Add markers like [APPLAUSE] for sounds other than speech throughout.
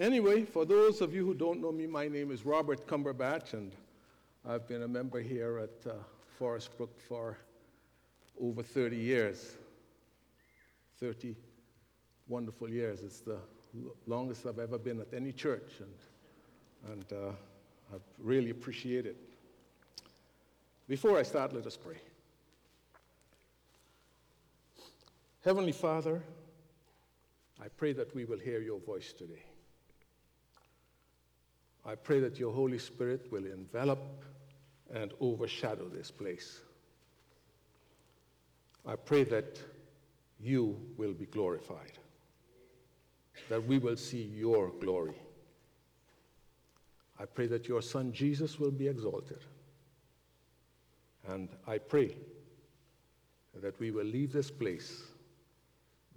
Anyway, for those of you who don't know me, my name is Robert Cumberbatch, and I've been a member here at uh, Forest Brook for over 30 years. 30 wonderful years. It's the longest I've ever been at any church, and, and uh, I really appreciate it. Before I start, let us pray. Heavenly Father, I pray that we will hear your voice today. I pray that your Holy Spirit will envelop and overshadow this place. I pray that you will be glorified, that we will see your glory. I pray that your Son Jesus will be exalted. And I pray that we will leave this place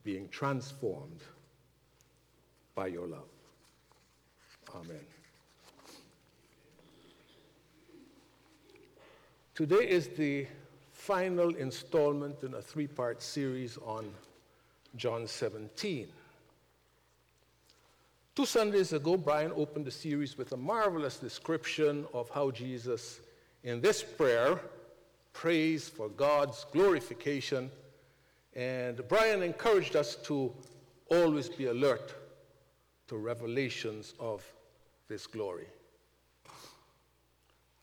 being transformed by your love. Amen. Today is the final installment in a three part series on John 17. Two Sundays ago, Brian opened the series with a marvelous description of how Jesus, in this prayer, prays for God's glorification. And Brian encouraged us to always be alert to revelations of this glory.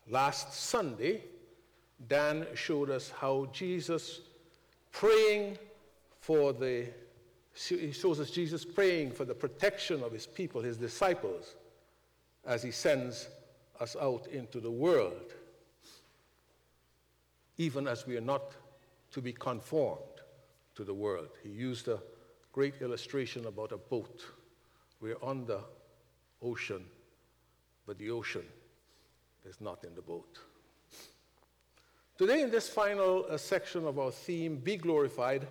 Last Sunday, Dan showed us how Jesus praying for the, he shows us Jesus praying for the protection of his people, his disciples, as he sends us out into the world, even as we are not to be conformed to the world. He used a great illustration about a boat. We're on the ocean, but the ocean is not in the boat. Today, in this final uh, section of our theme, Be Glorified,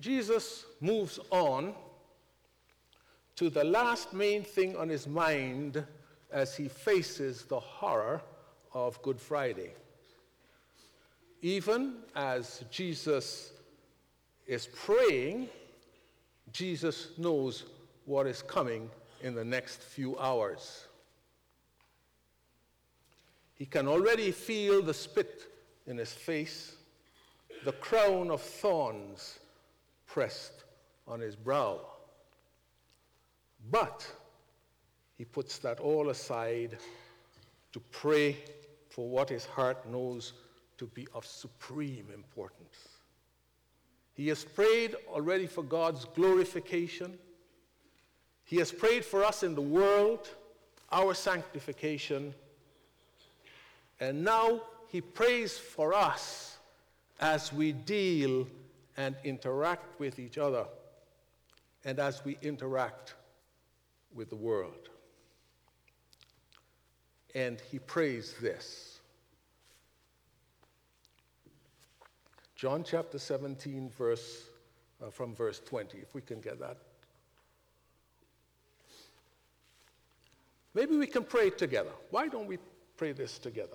Jesus moves on to the last main thing on his mind as he faces the horror of Good Friday. Even as Jesus is praying, Jesus knows what is coming in the next few hours. He can already feel the spit in his face, the crown of thorns pressed on his brow. But he puts that all aside to pray for what his heart knows to be of supreme importance. He has prayed already for God's glorification. He has prayed for us in the world, our sanctification. And now he prays for us as we deal and interact with each other and as we interact with the world. And he prays this. John chapter 17, verse, uh, from verse 20, if we can get that. Maybe we can pray together. Why don't we pray this together?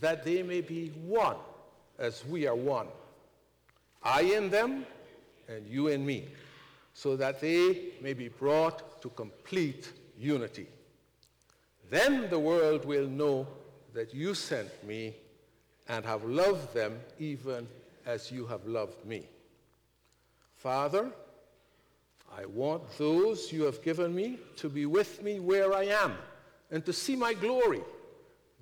that they may be one as we are one. I in them and you in me, so that they may be brought to complete unity. Then the world will know that you sent me and have loved them even as you have loved me. Father, I want those you have given me to be with me where I am and to see my glory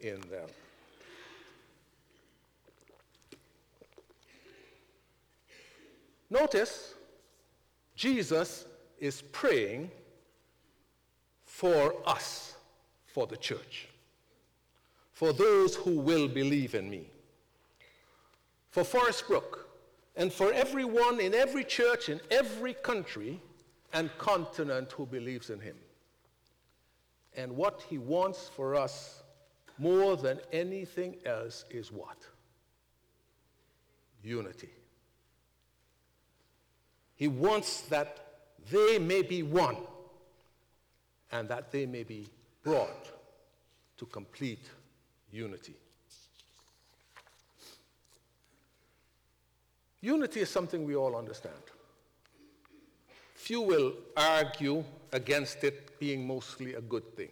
in them. Notice, Jesus is praying for us, for the church, for those who will believe in me, for Forest Brook, and for everyone in every church in every country and continent who believes in him. And what he wants for us more than anything else is what? Unity. He wants that they may be one and that they may be brought to complete unity. Unity is something we all understand. Few will argue against it being mostly a good thing.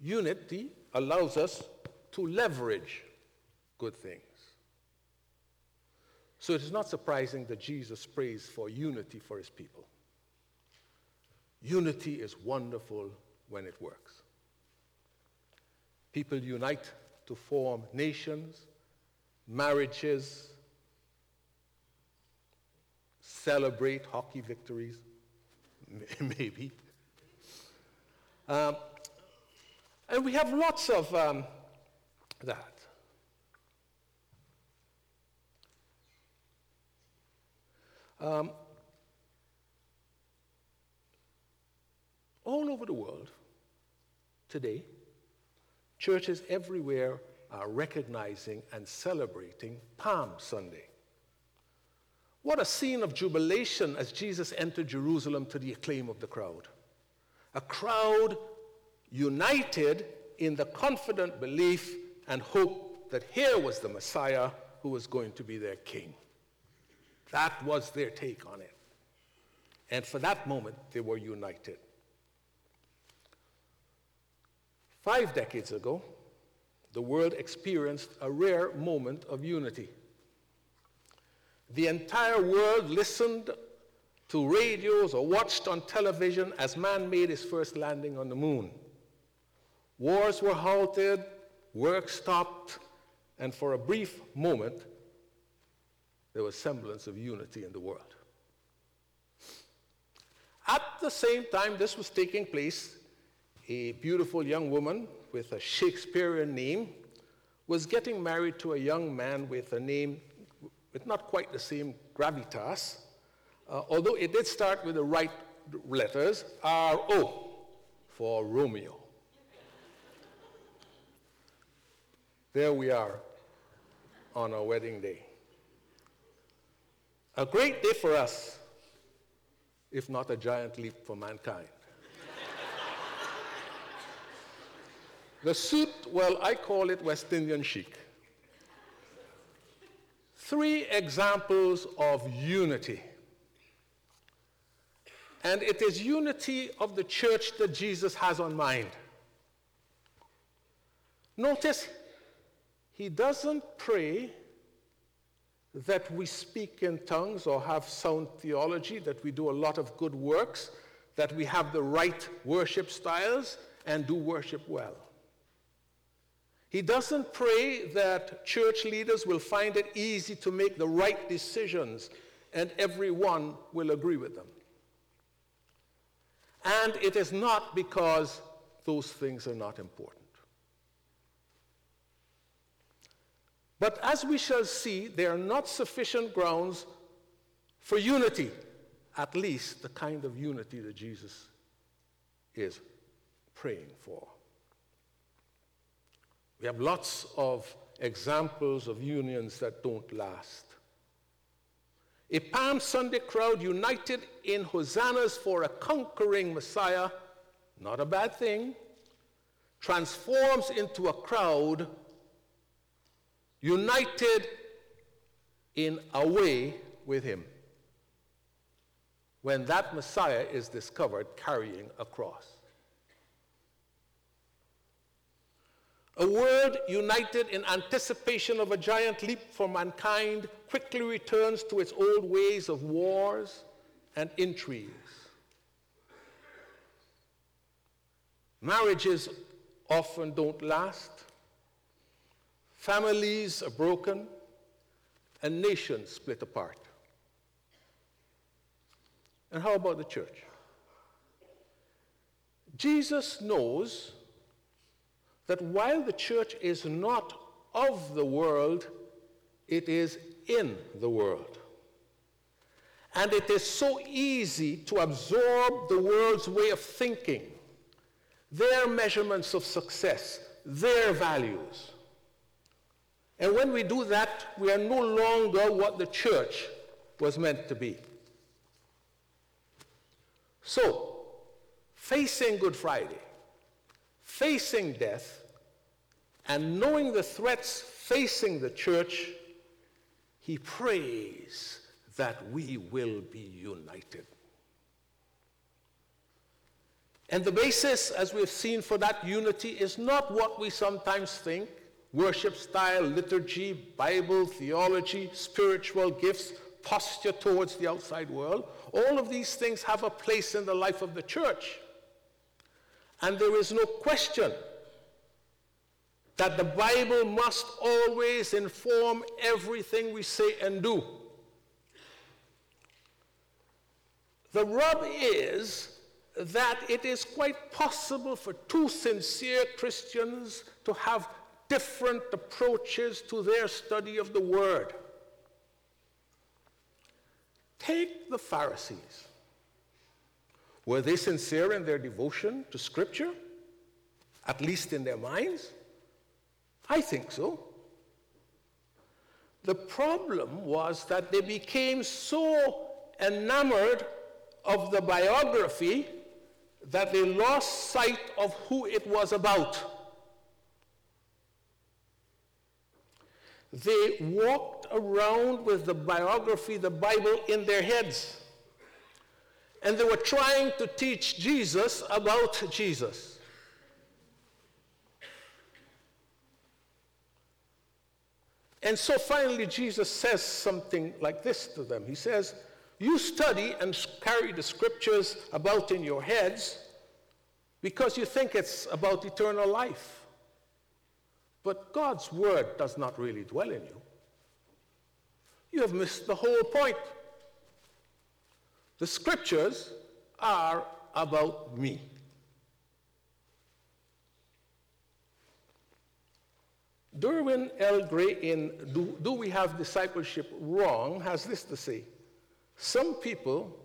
Unity allows us to leverage good things. So it is not surprising that Jesus prays for unity for his people. Unity is wonderful when it works. People unite to form nations, marriages, celebrate hockey victories, [LAUGHS] maybe. Um, and we have lots of um, that. Um, all over the world today, churches everywhere are recognizing and celebrating Palm Sunday. What a scene of jubilation as Jesus entered Jerusalem to the acclaim of the crowd. A crowd united in the confident belief and hope that here was the Messiah who was going to be their king. That was their take on it. And for that moment, they were united. Five decades ago, the world experienced a rare moment of unity. The entire world listened to radios or watched on television as man made his first landing on the moon. Wars were halted, work stopped, and for a brief moment, there was semblance of unity in the world. At the same time this was taking place, a beautiful young woman with a Shakespearean name was getting married to a young man with a name with not quite the same gravitas, uh, although it did start with the right letters, R-O, for Romeo. There we are on our wedding day. A great day for us, if not a giant leap for mankind. the suit, well, I call it West Indian chic. Three examples of unity. And it is unity of the church that Jesus has on mind. Notice, he doesn't pray that we speak in tongues or have sound theology, that we do a lot of good works, that we have the right worship styles and do worship well. He doesn't pray that church leaders will find it easy to make the right decisions and everyone will agree with them. And it is not because those things are not important. But as we shall see, there are not sufficient grounds for unity, at least the kind of unity that Jesus is praying for. We have lots of examples of unions that don't last. A Palm Sunday crowd united in hosannas for a conquering Messiah, not a bad thing, transforms into a crowd united in a way with him when that Messiah is discovered carrying a cross. A world united in anticipation of a giant leap for mankind quickly returns to its old ways of wars and intrigues. Marriages often don't last. Families are broken and nations split apart. And how about the church? Jesus knows that while the church is not of the world, it is in the world. And it is so easy to absorb the world's way of thinking, their measurements of success, their values. And when we do that, we are no longer what the church was meant to be. So, facing Good Friday, facing death, and knowing the threats facing the church, he prays that we will be united. And the basis, as we've seen, for that unity is not what we sometimes think worship style, liturgy, Bible, theology, spiritual gifts, posture towards the outside world. All of these things have a place in the life of the church. And there is no question that the Bible must always inform everything we say and do. The rub is that it is quite possible for two sincere Christians to have different approaches to their study of the Word. Take the Pharisees. Were they sincere in their devotion to Scripture? At least in their minds? I think so. The problem was that they became so enamored of the biography that they lost sight of who it was about. They walked around with the biography, the Bible, in their heads. And they were trying to teach Jesus about Jesus. And so finally, Jesus says something like this to them. He says, you study and carry the scriptures about in your heads because you think it's about eternal life. But God's word does not really dwell in you. You have missed the whole point. The scriptures are about me. Derwin L. Gray in Do, Do We Have Discipleship Wrong has this to say some people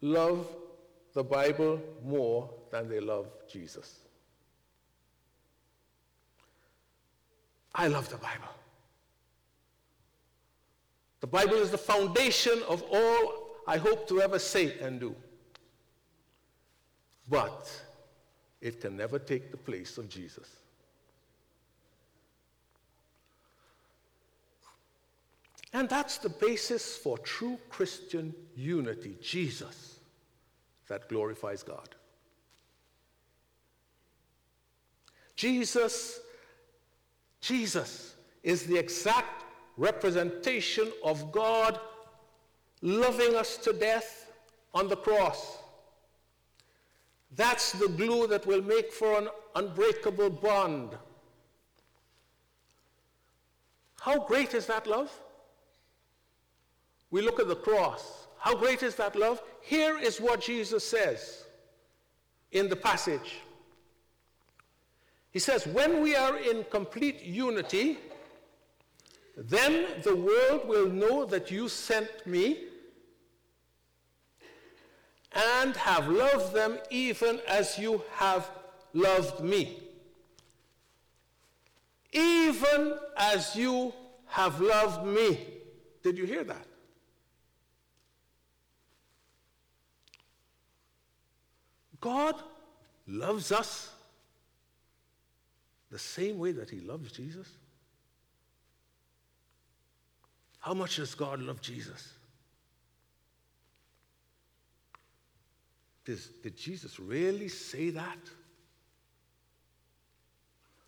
love the Bible more than they love Jesus. I love the Bible. The Bible is the foundation of all I hope to ever say and do. But it can never take the place of Jesus. And that's the basis for true Christian unity Jesus that glorifies God. Jesus, Jesus is the exact representation of God loving us to death on the cross. That's the glue that will make for an unbreakable bond. How great is that love? we look at the cross. How great is that love? Here is what Jesus says in the passage. He says, When we are in complete unity, then the world will know that you sent me and have loved them even as you have loved me. Even as you have loved me. Did you hear that? God loves us the same way that he loves Jesus. How much does God love Jesus? Does, did Jesus really say that?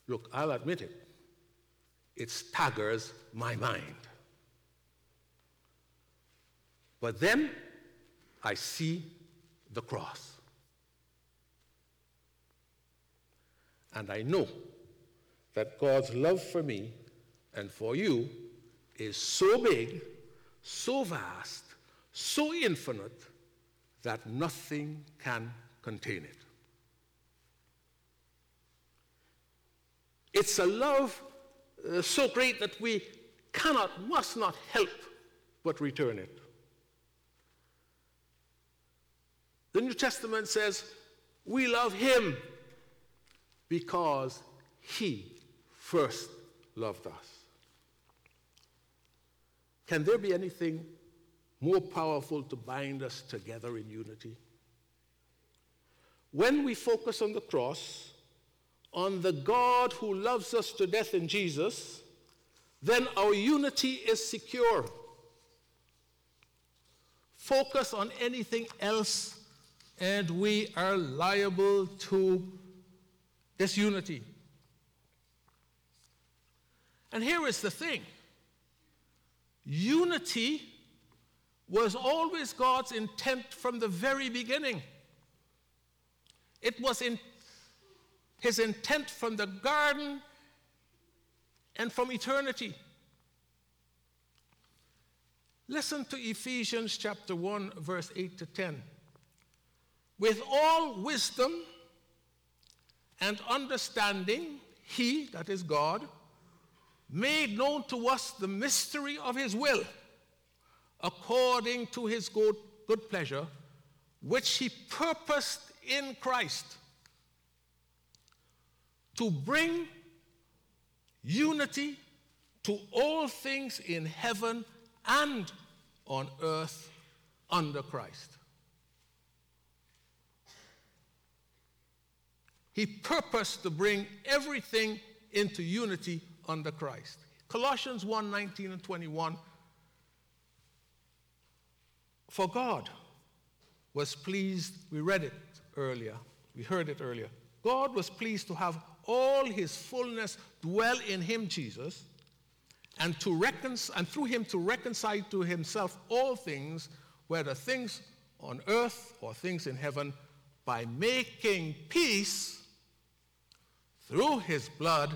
Look, I'll admit it. It staggers my mind. But then I see the cross. And I know that God's love for me and for you is so big, so vast, so infinite that nothing can contain it. It's a love uh, so great that we cannot, must not help but return it. The New Testament says we love him because he first loved us. Can there be anything more powerful to bind us together in unity? When we focus on the cross, on the God who loves us to death in Jesus, then our unity is secure. Focus on anything else, and we are liable to disunity. And here is the thing unity was always God's intent from the very beginning. It was in his intent from the garden and from eternity. Listen to Ephesians chapter 1, verse 8 to 10. With all wisdom and understanding, he, that is God, made known to us the mystery of his will, according to his good, good pleasure, which he purposed in Christ to bring unity to all things in heaven and on earth under Christ. He purposed to bring everything into unity under Christ. Colossians 1 19 and 21. For God was pleased, we read it earlier, we heard it earlier. God was pleased to have all his fullness dwell in him, Jesus, and, to recon- and through him to reconcile to himself all things, whether things on earth or things in heaven, by making peace through his blood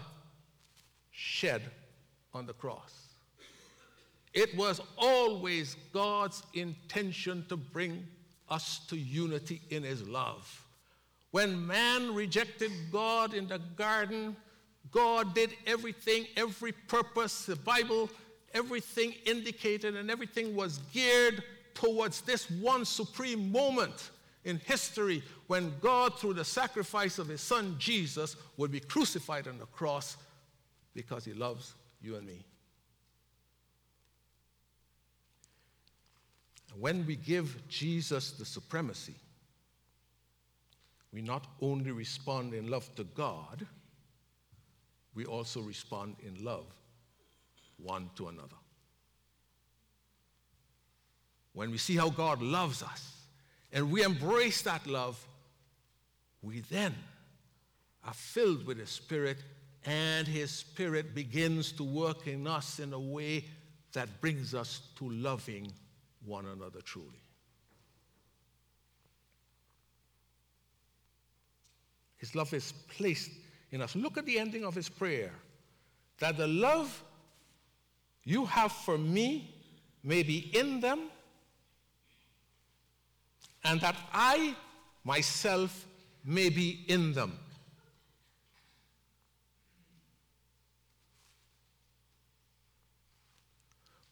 shed on the cross. It was always God's intention to bring us to unity in his love. When man rejected God in the garden, God did everything, every purpose, the Bible, everything indicated, and everything was geared towards this one supreme moment in history when God, through the sacrifice of his son Jesus, would be crucified on the cross because he loves you and me. When we give Jesus the supremacy, we not only respond in love to God, we also respond in love one to another. When we see how God loves us and we embrace that love, we then are filled with the Spirit, and His Spirit begins to work in us in a way that brings us to loving one another truly. His love is placed in us. Look at the ending of his prayer that the love you have for me may be in them, and that I myself may be in them.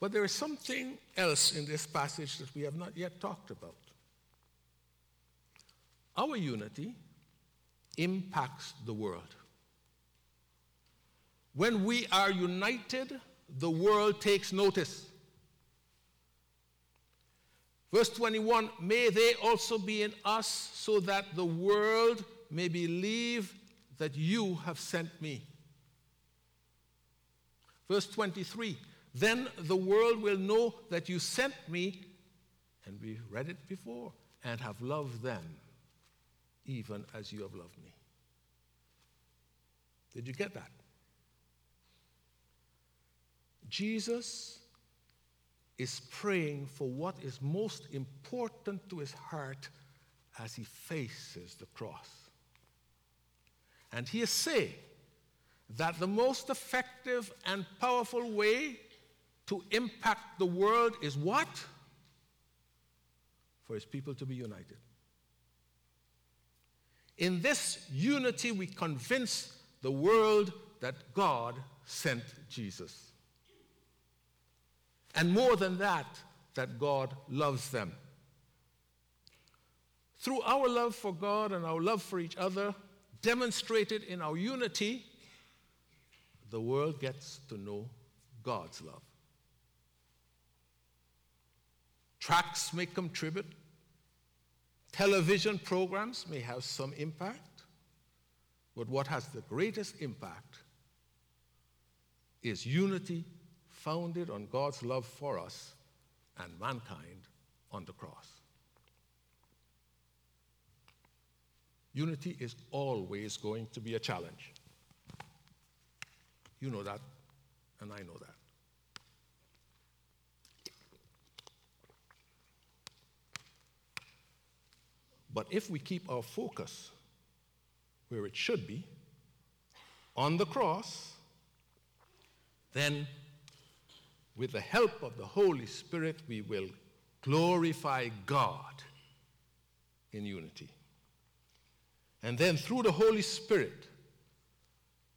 But there is something else in this passage that we have not yet talked about. Our unity impacts the world. When we are united, the world takes notice. Verse 21 May they also be in us, so that the world may believe that you have sent me. Verse 23 Then the world will know that you sent me, and we read it before, and have loved them even as you have loved me. Did you get that? Jesus is praying for what is most important to his heart as he faces the cross. And he is saying that the most effective and powerful way to impact the world is what? For his people to be united. In this unity, we convince the world that God sent Jesus. And more than that, that God loves them. Through our love for God and our love for each other, demonstrated in our unity, the world gets to know God's love. Tracts may contribute, television programs may have some impact, but what has the greatest impact is unity founded on God's love for us and mankind on the cross. Unity is always going to be a challenge. You know that, and I know that. But if we keep our focus where it should be, on the cross, then with the help of the Holy Spirit, we will glorify God in unity. And then through the Holy Spirit,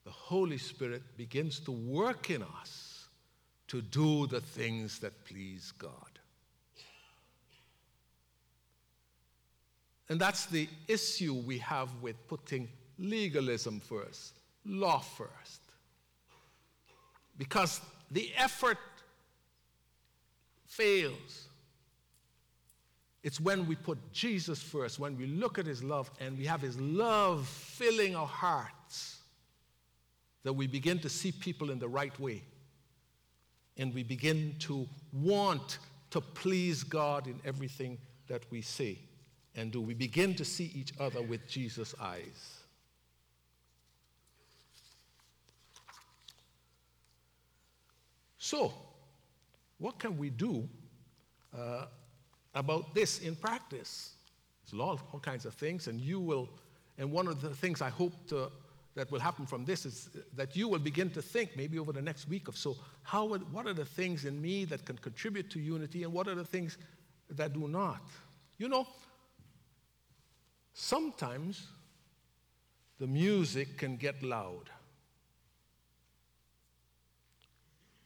the Holy Spirit begins to work in us to do the things that please God. And that's the issue we have with putting legalism first, law first. Because the effort fails. It's when we put Jesus first, when we look at his love and we have his love filling our hearts, that we begin to see people in the right way. And we begin to want to please God in everything that we say and do. We begin to see each other with Jesus' eyes. So, what can we do uh, about this in practice? There's a lot of all kinds of things, and you will, and one of the things I hope to, that will happen from this is that you will begin to think, maybe over the next week or so, how, what are the things in me that can contribute to unity, and what are the things that do not? You know, sometimes the music can get loud.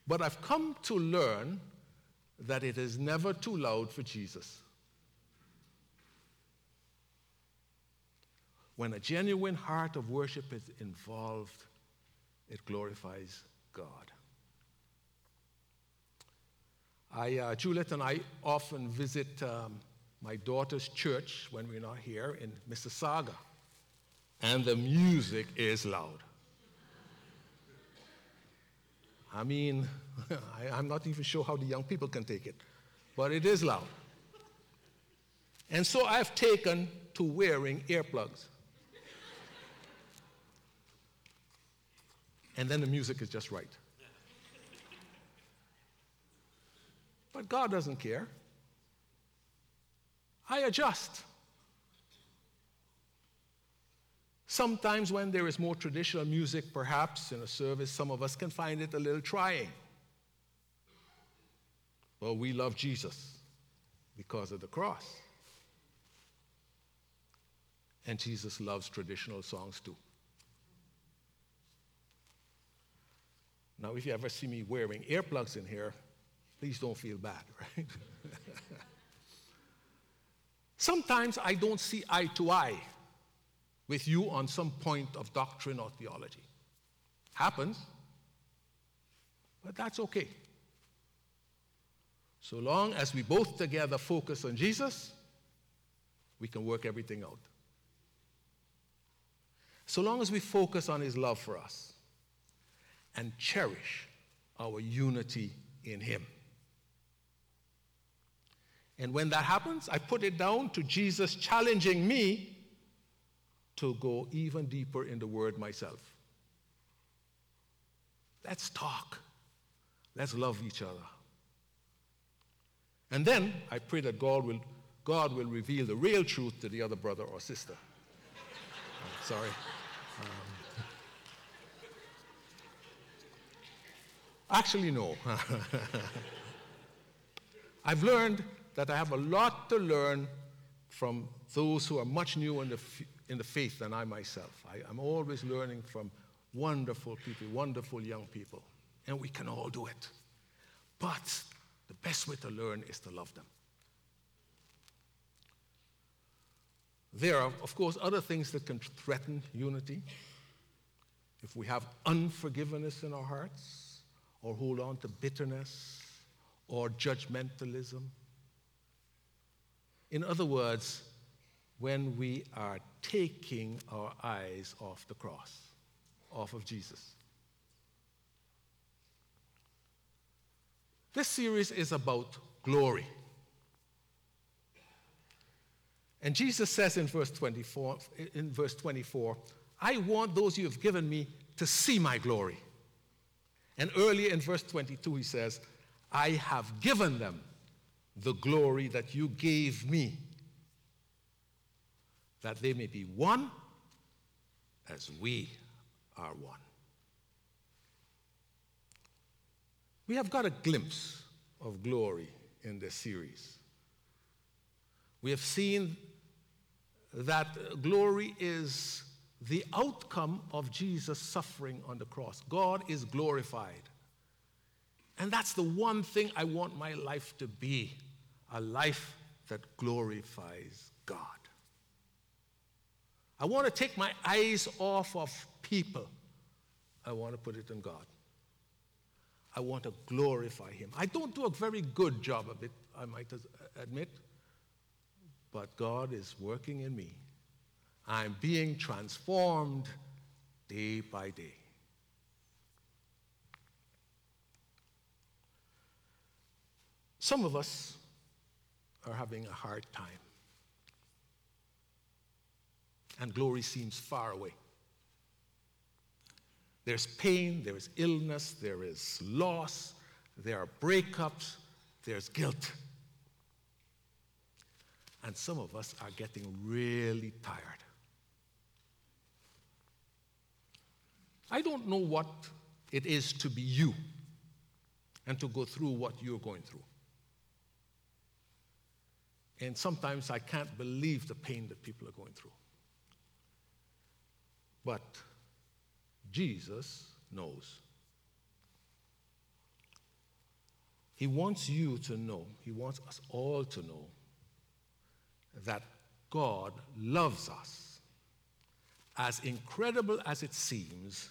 But I've come to learn that it is never too loud for Jesus. When a genuine heart of worship is involved, it glorifies God. I, uh, Juliet and I often visit um, my daughter's church when we're not here in Mississauga, and the music is loud. I mean, [LAUGHS] I, am not even sure how the young people can take it, but it is loud. And so I've taken to wearing earplugs. and then the music is just right. But God doesn't care. I adjust. Sometimes, when there is more traditional music, perhaps in a service, some of us can find it a little trying. But we love Jesus because of the cross. And Jesus loves traditional songs too. Now, if you ever see me wearing earplugs in here, please don't feel bad, [LAUGHS] right? Sometimes I don't see eye to eye with you on some point of doctrine or theology. Happens, but that's okay. So long as we both together focus on Jesus, we can work everything out. So long as we focus on his love for us and cherish our unity in him. And when that happens, I put it down to Jesus challenging me to go even deeper in the word myself. Let's talk. Let's love each other. And then I pray that God will, God will reveal the real truth to the other brother or sister. oh, sorry. Um, actually, no. [LAUGHS] I've learned that I have a lot to learn from those who are much newer in the, in the faith than I myself. I, I'm always learning from wonderful people, wonderful young people, and we can all do it. But the best way to learn is to love them. There are, of course, other things that can threaten unity. If we have unforgiveness in our hearts, or hold on to bitterness, or judgmentalism. In other words, when we are taking our eyes off the cross, off of Jesus. This series is about glory. And Jesus says in verse 24, in verse 24, I want those you have given me to see my glory. And earlier in verse 22, he says, I have given them the glory that you gave me, that they may be one as we are one. We have got a glimpse of glory in this series. We have seen that glory is the outcome of Jesus' suffering on the cross. God is glorified. And that's the one thing I want my life to be a life that glorifies God. I want to take my eyes off of people. I want to put it on God. I want to glorify Him. I don't do a very good job of it, I might uh, admit, but God is working in me. I'm being transformed day by day. Some of us are having a hard time. And glory seems far away. There's pain, there is illness, there is loss, there are breakups, there's guilt. And some of us are getting really tired. I don't know what it is to be you and to go through what you're going through. And sometimes I can't believe the pain that people are going through. But Jesus knows. He wants you to know, He wants us all to know that God loves us, as incredible as it seems,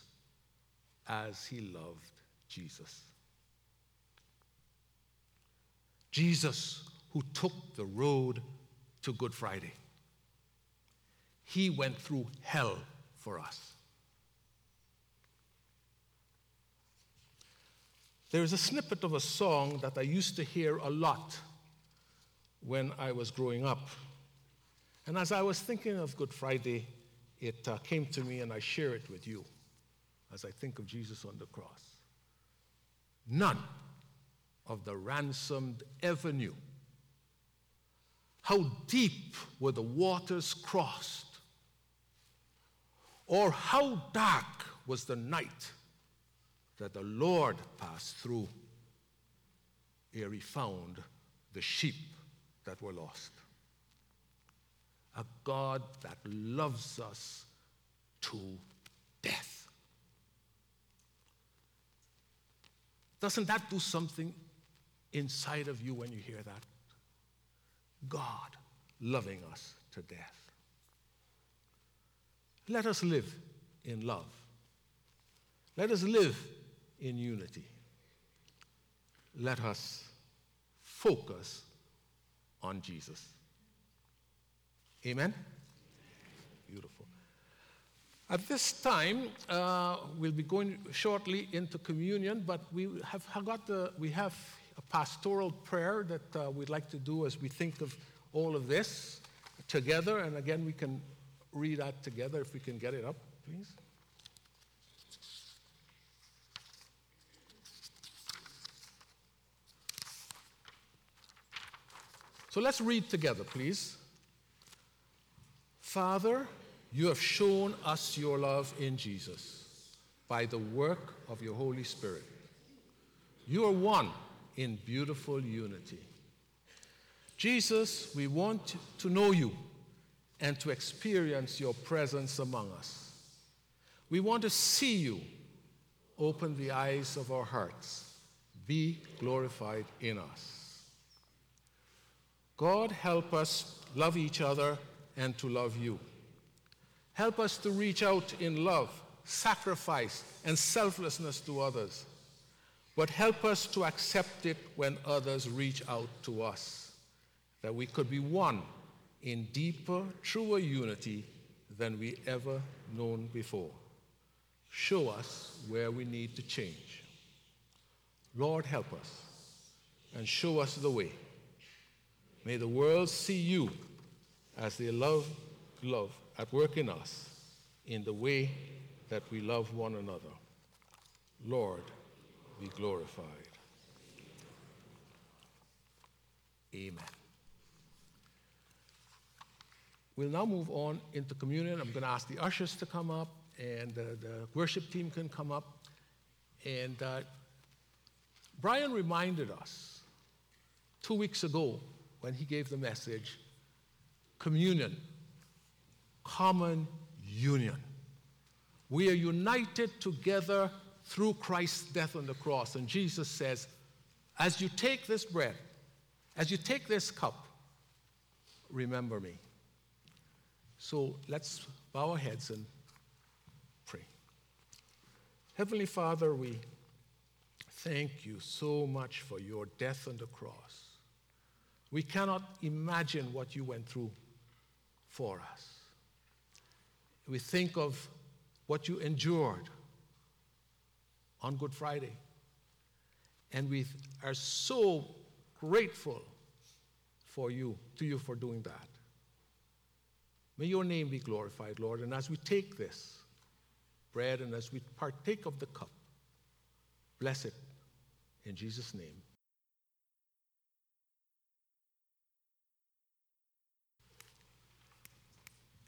as He loved Jesus. Jesus, who took the road to Good Friday, He went through hell for us. There's a snippet of a song that I used to hear a lot when I was growing up. And as I was thinking of Good Friday, it uh, came to me and I share it with you as I think of Jesus on the cross. None of the ransomed ever knew how deep were the waters crossed, or how dark was the night that the Lord passed through ere he found the sheep that were lost. A God that loves us to death. Doesn't that do something inside of you when you hear that? God loving us to death. Let us live in love. Let us live in unity. Let us focus on Jesus. Amen? Beautiful. At this time, uh, we'll be going shortly into communion, but we have got the, we have a pastoral prayer that uh, we'd like to do as we think of all of this together. And again, we can read that together if we can get it up, please. So let's read together, please. Father, you have shown us your love in Jesus by the work of your Holy Spirit. You are one in beautiful unity. Jesus, we want to know you and to experience your presence among us. We want to see you. Open the eyes of our hearts. Be glorified in us. God, help us love each other and to love you. Help us to reach out in love, sacrifice, and selflessness to others. But help us to accept it when others reach out to us, that we could be one in deeper, truer unity than we ever known before. Show us where we need to change. Lord, help us and show us the way. May the world see you as they love, love at work in us in the way that we love one another. Lord, be glorified. Amen. We'll now move on into communion. I'm going to ask the ushers to come up, and uh, the worship team can come up. And uh, Brian reminded us two weeks ago when he gave the message communion, common union. We are united together through Christ's death on the cross. And Jesus says, as you take this bread, as you take this cup, remember me. So let's bow our heads and pray. Heavenly Father, we thank you so much for your death on the cross. We cannot imagine what you went through for us. We think of what you endured on Good Friday. And we are so grateful for you, to you for doing that. May your name be glorified, Lord. And as we take this bread and as we partake of the cup, bless it in Jesus' name.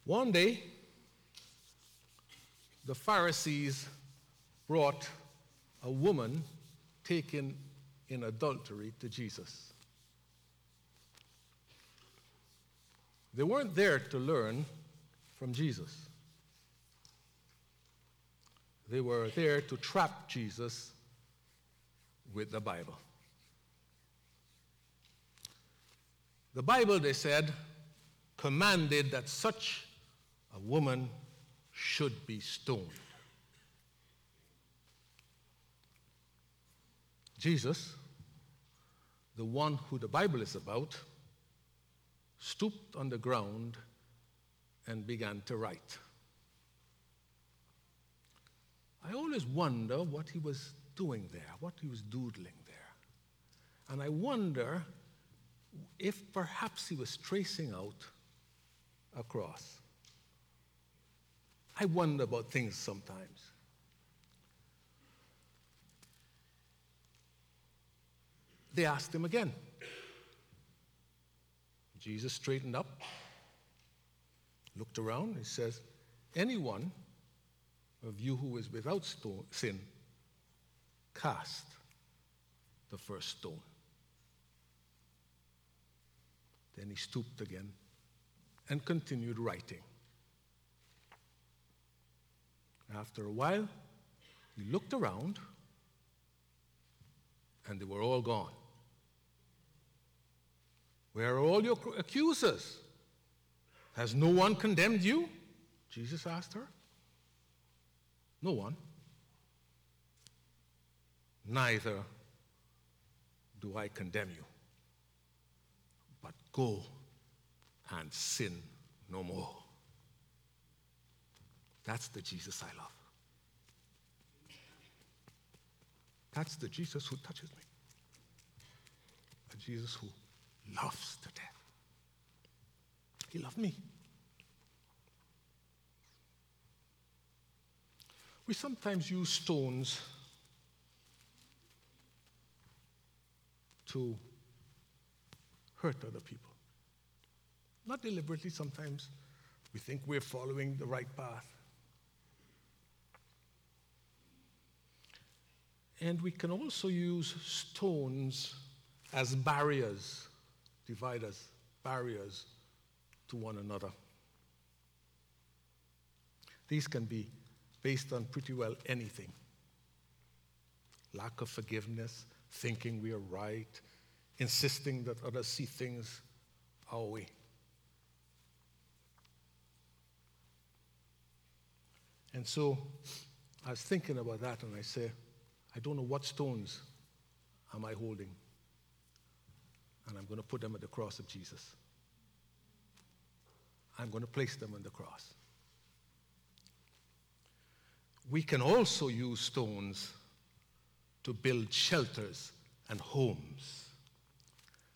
One day, the Pharisees brought a woman taken in adultery to Jesus. They weren't there to learn from Jesus. They were there to trap Jesus with the Bible. The Bible, they said, commanded that such a woman should be stoned. Jesus, the one who the Bible is about, stooped on the ground and began to write. I always wonder what he was doing there, what he was doodling there. And I wonder if perhaps he was tracing out a cross. I wonder about things sometimes. They asked him again. Jesus straightened up, looked around, he says, Anyone of you who is without stone, sin, cast the first stone. Then he stooped again and continued writing. After a while, he looked around and they were all gone. Where are all your accusers? Has no one condemned you? Jesus asked her. No one. Neither do I condemn you. But go and sin no more. That's the Jesus I love. That's the Jesus who touches me. A Jesus who loves to death. He loved me. We sometimes use stones to hurt other people. Not deliberately, sometimes we think we're following the right path. And we can also use stones as barriers, dividers, barriers to one another. These can be based on pretty well anything lack of forgiveness, thinking we are right, insisting that others see things our way. And so I was thinking about that and I say, I don't know what stones am I holding. And I'm going to put them at the cross of Jesus. I'm going to place them on the cross. We can also use stones to build shelters and homes.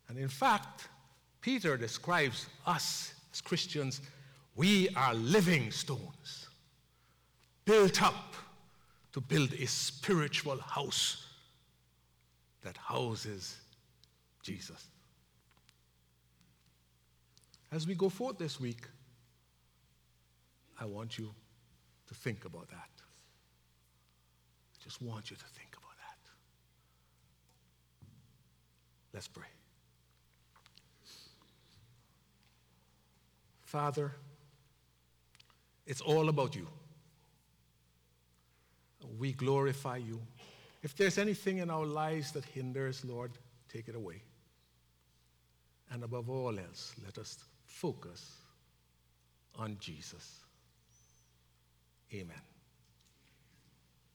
And in fact, Peter describes us as Christians, we are living stones, built up to build a spiritual house that houses Jesus. As we go forth this week, I want you to think about that. I just want you to think about that. Let's pray. Father, it's all about you. We glorify you. If there's anything in our lives that hinders, Lord, take it away. And above all else, let us focus on Jesus. Amen.